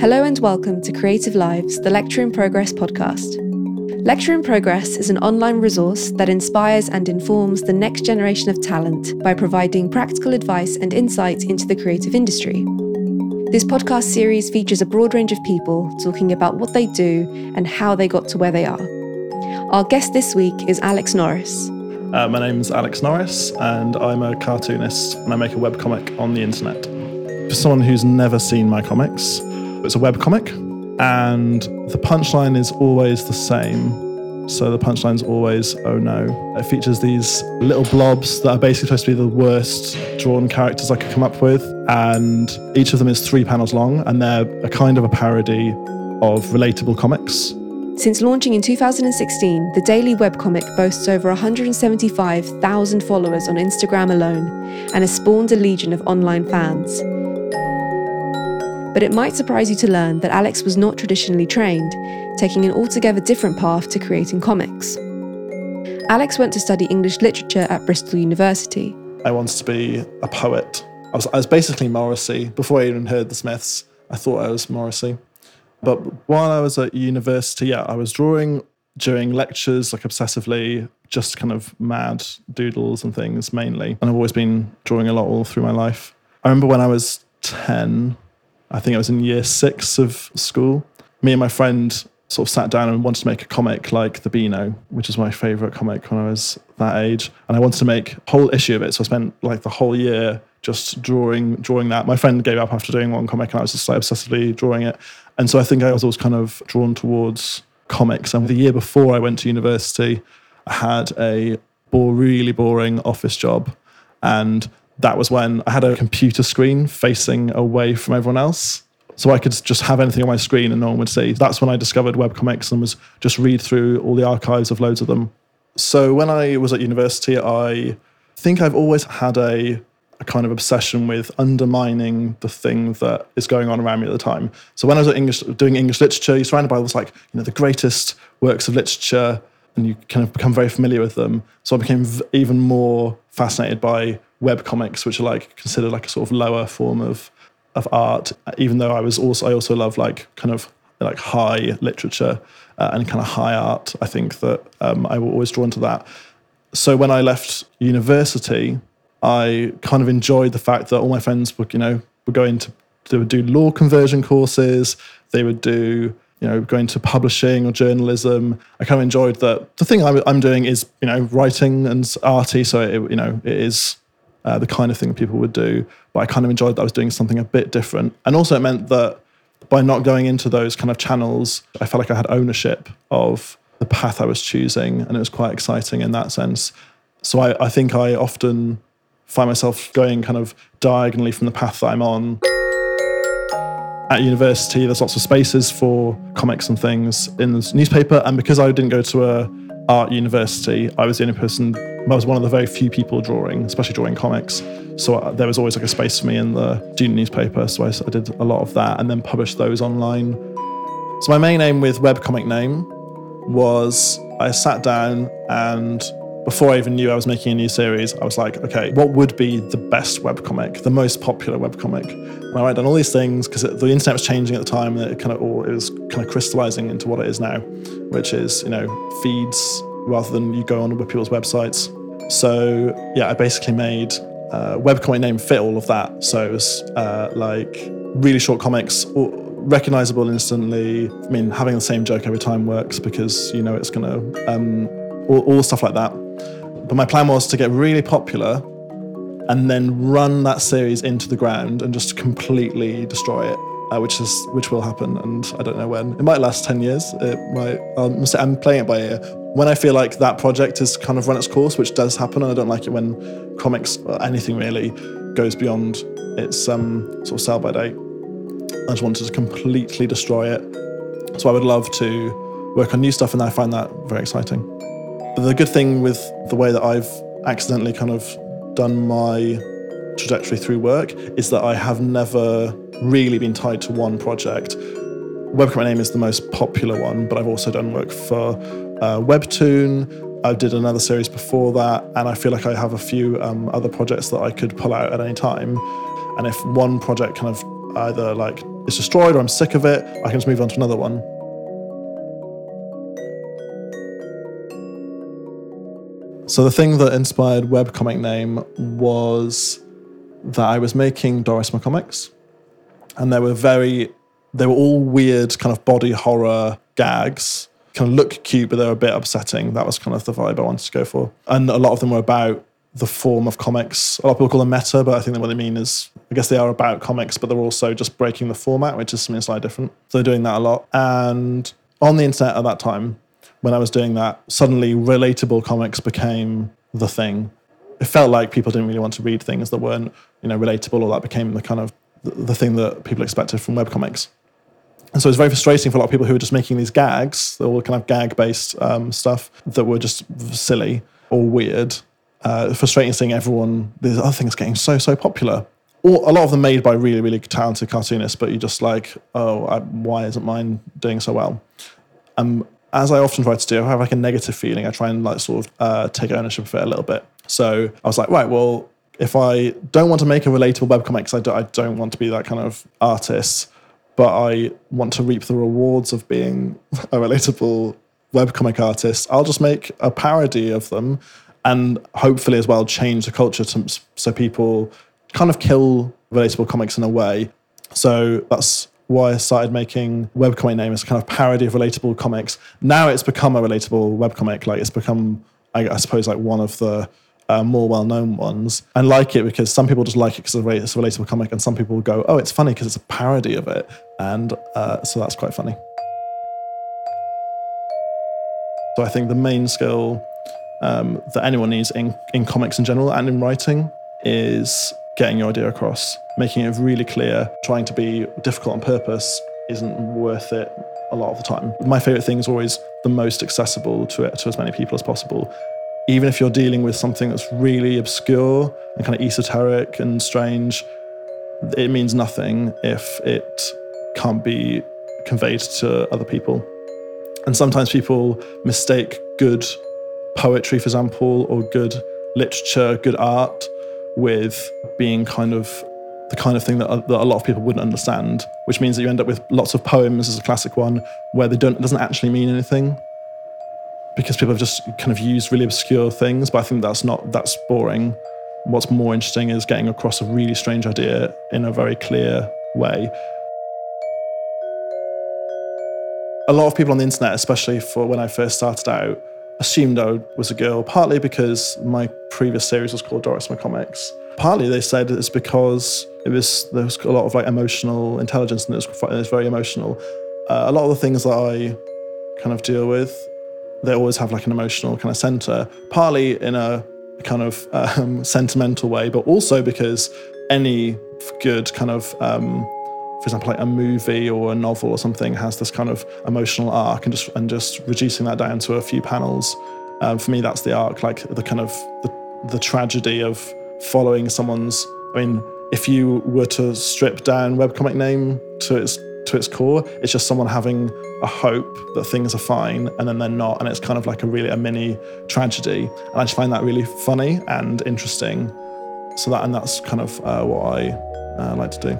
Hello and welcome to Creative Lives, the Lecture in Progress podcast. Lecture in Progress is an online resource that inspires and informs the next generation of talent by providing practical advice and insight into the creative industry. This podcast series features a broad range of people talking about what they do and how they got to where they are. Our guest this week is Alex Norris. Uh, my name's Alex Norris, and I'm a cartoonist, and I make a webcomic on the internet. For someone who's never seen my comics, it's a webcomic, and the punchline is always the same. So the punchline's always, oh no. It features these little blobs that are basically supposed to be the worst drawn characters I could come up with. And each of them is three panels long, and they're a kind of a parody of relatable comics. Since launching in 2016, the daily webcomic boasts over 175,000 followers on Instagram alone and has spawned a legion of online fans. But it might surprise you to learn that Alex was not traditionally trained, taking an altogether different path to creating comics. Alex went to study English literature at Bristol University. I wanted to be a poet. I was, I was basically Morrissey. Before I even heard the Smiths, I thought I was Morrissey. But while I was at university, yeah, I was drawing during lectures, like obsessively, just kind of mad doodles and things mainly. And I've always been drawing a lot all through my life. I remember when I was 10, I think I was in year six of school, me and my friend sort of sat down and wanted to make a comic like The Beano, which is my favorite comic when I was that age. And I wanted to make a whole issue of it. So I spent like the whole year just drawing drawing that. My friend gave up after doing one comic and I was just like obsessively drawing it. And so I think I was always kind of drawn towards comics. And the year before I went to university, I had a really boring office job. And that was when I had a computer screen facing away from everyone else. So I could just have anything on my screen and no one would see. That's when I discovered webcomics and was just read through all the archives of loads of them. So when I was at university, I think I've always had a a kind of obsession with undermining the thing that is going on around me at the time. So when I was English, doing English literature, you're surrounded by all this like you know the greatest works of literature, and you kind of become very familiar with them. So I became even more fascinated by web comics, which are like considered like a sort of lower form of of art. Even though I was also I also love like kind of like high literature uh, and kind of high art. I think that um, I was always drawn to that. So when I left university, I kind of enjoyed the fact that all my friends would, you know, were going to they would do law conversion courses. They would do, you know, going to publishing or journalism. I kind of enjoyed that. The thing I'm, I'm doing is, you know, writing and arty. So it, you know, it is uh, the kind of thing people would do. But I kind of enjoyed that I was doing something a bit different. And also it meant that by not going into those kind of channels, I felt like I had ownership of the path I was choosing, and it was quite exciting in that sense. So I, I think I often find myself going kind of diagonally from the path that I'm on. At university, there's lots of spaces for comics and things in the newspaper, and because I didn't go to a art university, I was the only person. I was one of the very few people drawing, especially drawing comics. So uh, there was always like a space for me in the student newspaper. So I, I did a lot of that, and then published those online. So my main aim with webcomic name was I sat down and before I even knew I was making a new series, I was like, okay, what would be the best webcomic, the most popular webcomic? And I write down all these things because the internet was changing at the time and it kind of all, it was kind of crystallizing into what it is now, which is, you know, feeds rather than you go on with people's websites. So yeah, I basically made a webcomic name fit all of that. So it was uh, like really short comics, recognizable instantly. I mean, having the same joke every time works because you know it's to, um, all, all stuff like that. But my plan was to get really popular and then run that series into the ground and just completely destroy it, uh, which is which will happen, and I don't know when. It might last ten years. It might. Um, I'm playing it by ear. When I feel like that project has kind of run its course, which does happen, and I don't like it when comics or anything really goes beyond its um, sort of sell by date. I just wanted to completely destroy it. So I would love to work on new stuff, and I find that very exciting. The good thing with the way that I've accidentally kind of done my trajectory through work is that I have never really been tied to one project. Webcomic Name is the most popular one, but I've also done work for uh, Webtoon. I did another series before that, and I feel like I have a few um, other projects that I could pull out at any time. And if one project kind of either like it's destroyed or I'm sick of it, I can just move on to another one. So the thing that inspired webcomic name was that I was making Dorris McComics, and they were very, they were all weird kind of body horror gags. Kind of look cute, but they were a bit upsetting. That was kind of the vibe I wanted to go for, and a lot of them were about the form of comics. A lot of people call them meta, but I think that what they mean is, I guess they are about comics, but they're also just breaking the format, which is something slightly different. So they're doing that a lot. And on the internet at that time, when I was doing that, suddenly relatable comics became the thing. It felt like people didn't really want to read things that weren't, you know, relatable, or that became the kind of the, thing that people expected from webcomics. And so it's very frustrating for a lot of people who were just making these gags, all kind of gag-based um, stuff that were just silly or weird. Uh, frustrating seeing everyone, these other things getting so so popular. Or a lot of them made by really really talented cartoonists, but you're just like, oh, I, why isn't mine doing so well? Um, as I often try to do, I have like a negative feeling. I try and like sort of uh, take ownership of it a little bit. So I was like, right, well, if I don't want to make a relatable webcomic, because I, do, I don't want to be that kind of artist, but I want to reap the rewards of being a relatable webcomic artist, I'll just make a parody of them and hopefully as well change the culture to, so people kind of kill relatable comics in a way. So that's why I started making webcomic name as a kind of parody of relatable comics. Now it's become a relatable webcomic. Like it's become, I, I suppose, like one of the uh, more well-known ones, and like it because some people just like it because it's a relatable comic, and some people go, "Oh, it's funny because it's a parody of it," and uh, so that's quite funny. So I think the main skill um, that anyone needs in, in comics in general and in writing is getting your idea across, making it really clear, trying to be difficult on purpose isn't worth it a lot of the time. My favorite thing is always the most accessible to it, to as many people as possible. Even if you're dealing with something that's really obscure and kind of esoteric and strange, it means nothing if it can't be conveyed to other people. And sometimes people mistake good poetry, for example, or good literature, good art with being kind of the kind of thing that, that, a lot of people wouldn't understand, which means that you end up with lots of poems as a classic one where they don't it doesn't actually mean anything because people have just kind of used really obscure things. But I think that's not that's boring. What's more interesting is getting across a really strange idea in a very clear way. A lot of people on the internet, especially for when I first started out, assumed I was a girl, partly because my previous series was called Dorris McComics. Partly they said it's because it was there was a lot of like emotional intelligence and it was, it was very emotional. Uh, a lot of the things that I kind of deal with, they always have like an emotional kind of center, partly in a kind of um, sentimental way, but also because any good kind of um, for example, like a movie or a novel or something has this kind of emotional arc, and just and just reducing that down to a few panels. Um, for me, that's the arc, like the kind of the, the tragedy of following someone's. I mean, if you were to strip down webcomic name to its to its core, it's just someone having a hope that things are fine and then they're not, and it's kind of like a really a mini tragedy. And I just find that really funny and interesting. So that and that's kind of uh, what I uh, like to do.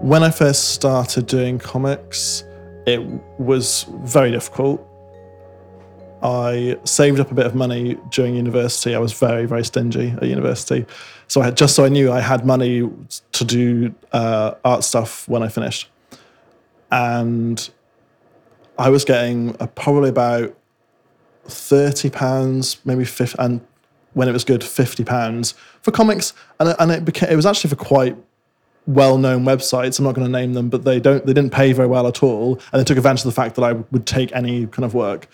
When I first started doing comics, it was very difficult. I saved up a bit of money during university. I was very, very stingy at university. So I had, just so I knew I had money to do uh, art stuff when I finished. And I was getting a, probably about thirty pounds, maybe fifty, and when it was good, fifty pounds for comics. And and it became it was actually for quite well-known websites. I'm not going to name them, but they don't they didn't pay very well at all, and they took advantage of the fact that I would take any kind of work,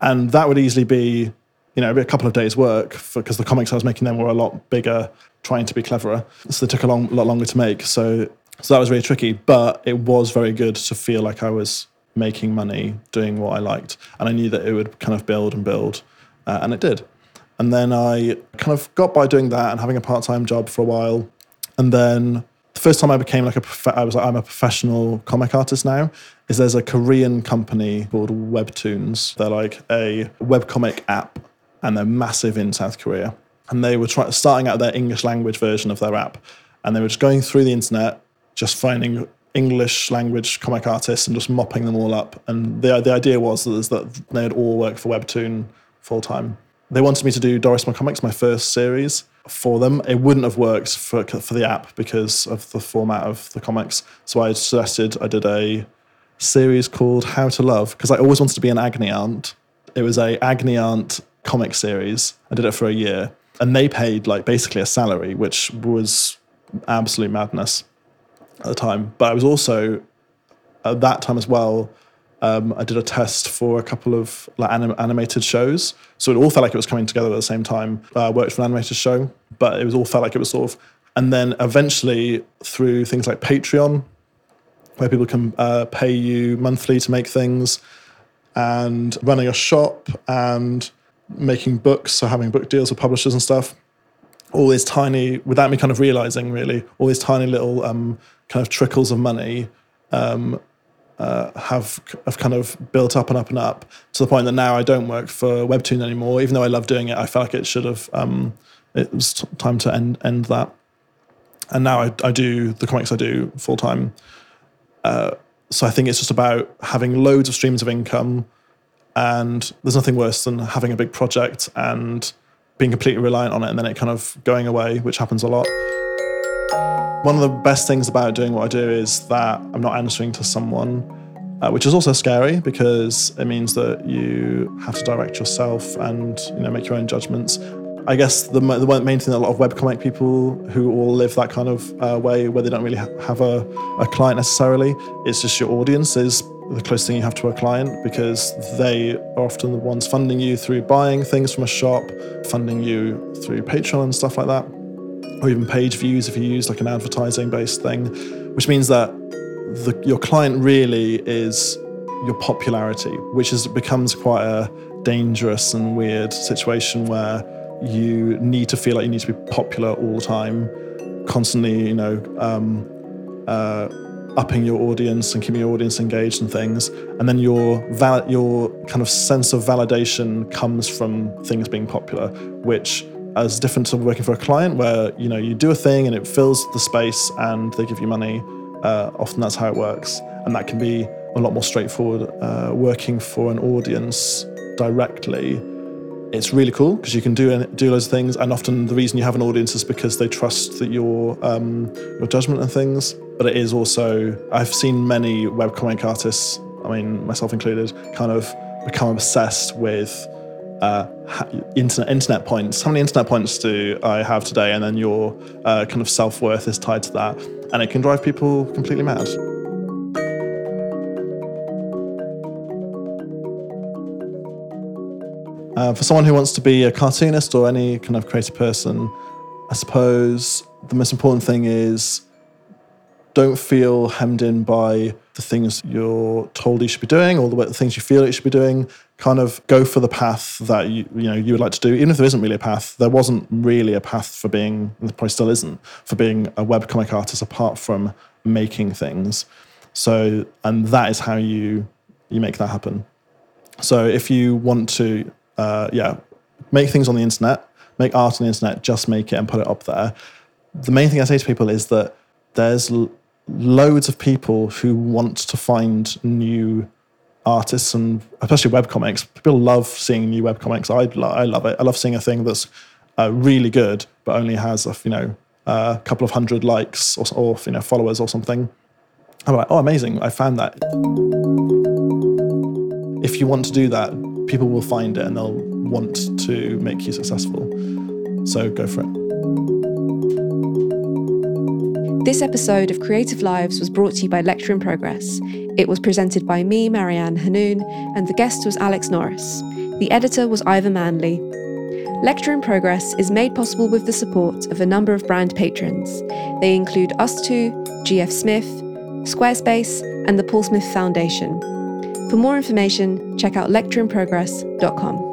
and that would easily be you know a couple of days' work because the comics I was making then were a lot bigger, trying to be cleverer, so they took a long, lot longer to make. So so that was really tricky, but it was very good to feel like I was making money doing what I liked, and I knew that it would kind of build and build, uh, and it did. And then I kind of got by doing that and having a part-time job for a while, and then the first time I became like a prof- I was like I'm a professional comic artist now is there's a Korean company called Webtoons. They're like a webcomic app and they're massive in South Korea. And they were try- starting out their English language version of their app. and they were just going through the internet, just finding English language comic artists and just mopping them all up. And the the idea was that, that they had all worked for Webtoon full time. They wanted me to do Dorris McComics, my first series, for them. It wouldn't have worked for for the app because of the format of the comics. So I suggested I did a series called How to Love because I always wanted to be an Agony Aunt. It was a Agony Aunt comic series. I did it for a year, and they paid like basically a salary, which was absolute madness at the time. But I was also at that time as well. Um, I did a test for a couple of like anim- animated shows, so it all felt like it was coming together at the same time. Uh, I worked for an animated show, but it was all felt like it was sort of. And then eventually, through things like Patreon, where people can uh, pay you monthly to make things, and running a shop and making books, so having book deals with publishers and stuff. All these tiny, without me kind of realizing really, all these tiny little um, kind of trickles of money um, uh, have have kind of built up and up and up to the point that now I don't work for Webtoon anymore. Even though I love doing it, I felt like it should have. Um, it was t- time to end end that. And now I, I do the comics I do full time. Uh, so I think it's just about having loads of streams of income, and there's nothing worse than having a big project and being completely reliant on it, and then it kind of going away, which happens a lot. One of the best things about doing what I do is that I'm not answering to someone, uh, which is also scary because it means that you have to direct yourself and you know make your own judgments. I guess the, the main thing that a lot of webcomic people who all live that kind of uh, way, where they don't really ha- have a, a client necessarily, it's just your audience is the closest thing you have to a client because they are often the ones funding you through buying things from a shop, funding you through Patreon and stuff like that or even page views if you use like an advertising based thing, which means that the, your client really is your popularity, which is becomes quite a dangerous and weird situation where you need to feel like you need to be popular all the time, constantly, you know, um, uh, upping your audience and keeping your audience engaged and things, and then your val- your kind of sense of validation comes from things being popular, which as different to working for a client where you know you do a thing and it fills the space and they give you money uh, often that's how it works. And that can be a lot more straightforward uh, working for an audience directly. It's really cool because you can do do loads of things and often the reason you have an audience is because they trust that your um, your judgment and things. But it is also I've seen many webcomic artists I mean myself included kind of become obsessed with uh, internet internet points. How many internet points do I have today? And then your uh, kind of self worth is tied to that, and it can drive people completely mad. Uh, for someone who wants to be a cartoonist or any kind of creative person, I suppose the most important thing is don't feel hemmed in by the things you're told you should be doing or the things you feel you should be doing kind of go for the path that you you know you would like to do. Even if there isn't really a path there wasn't really a path for being there probably still isn't for being a webcomic artist apart from making things. So and that is how you you make that happen. So if you want to uh, yeah make things on the internet make art on the internet just make it and put it up there. The main thing i say to people is that there's loads of people who want to find new artists and especially webcomics. People love seeing new webcomics. I, I love it. I love seeing a thing that's uh, really good, but only has a, you know a couple of hundred likes or, or you know followers or something. I'm like, oh, amazing! I found that. If you want to do that, people will find it and they'll want to make you successful. So go for it. This episode of Creative Lives was brought to you by Lecture in Progress. It was presented by me, Marianne Hanoun, and the guest was Alex Norris. The editor was Ivor Manley. Lecture in Progress is made possible with the support of a number of brand patrons. They include Us2, GF Smith, Squarespace, and the Paul Smith Foundation. For more information, check out lectureinprogress.com.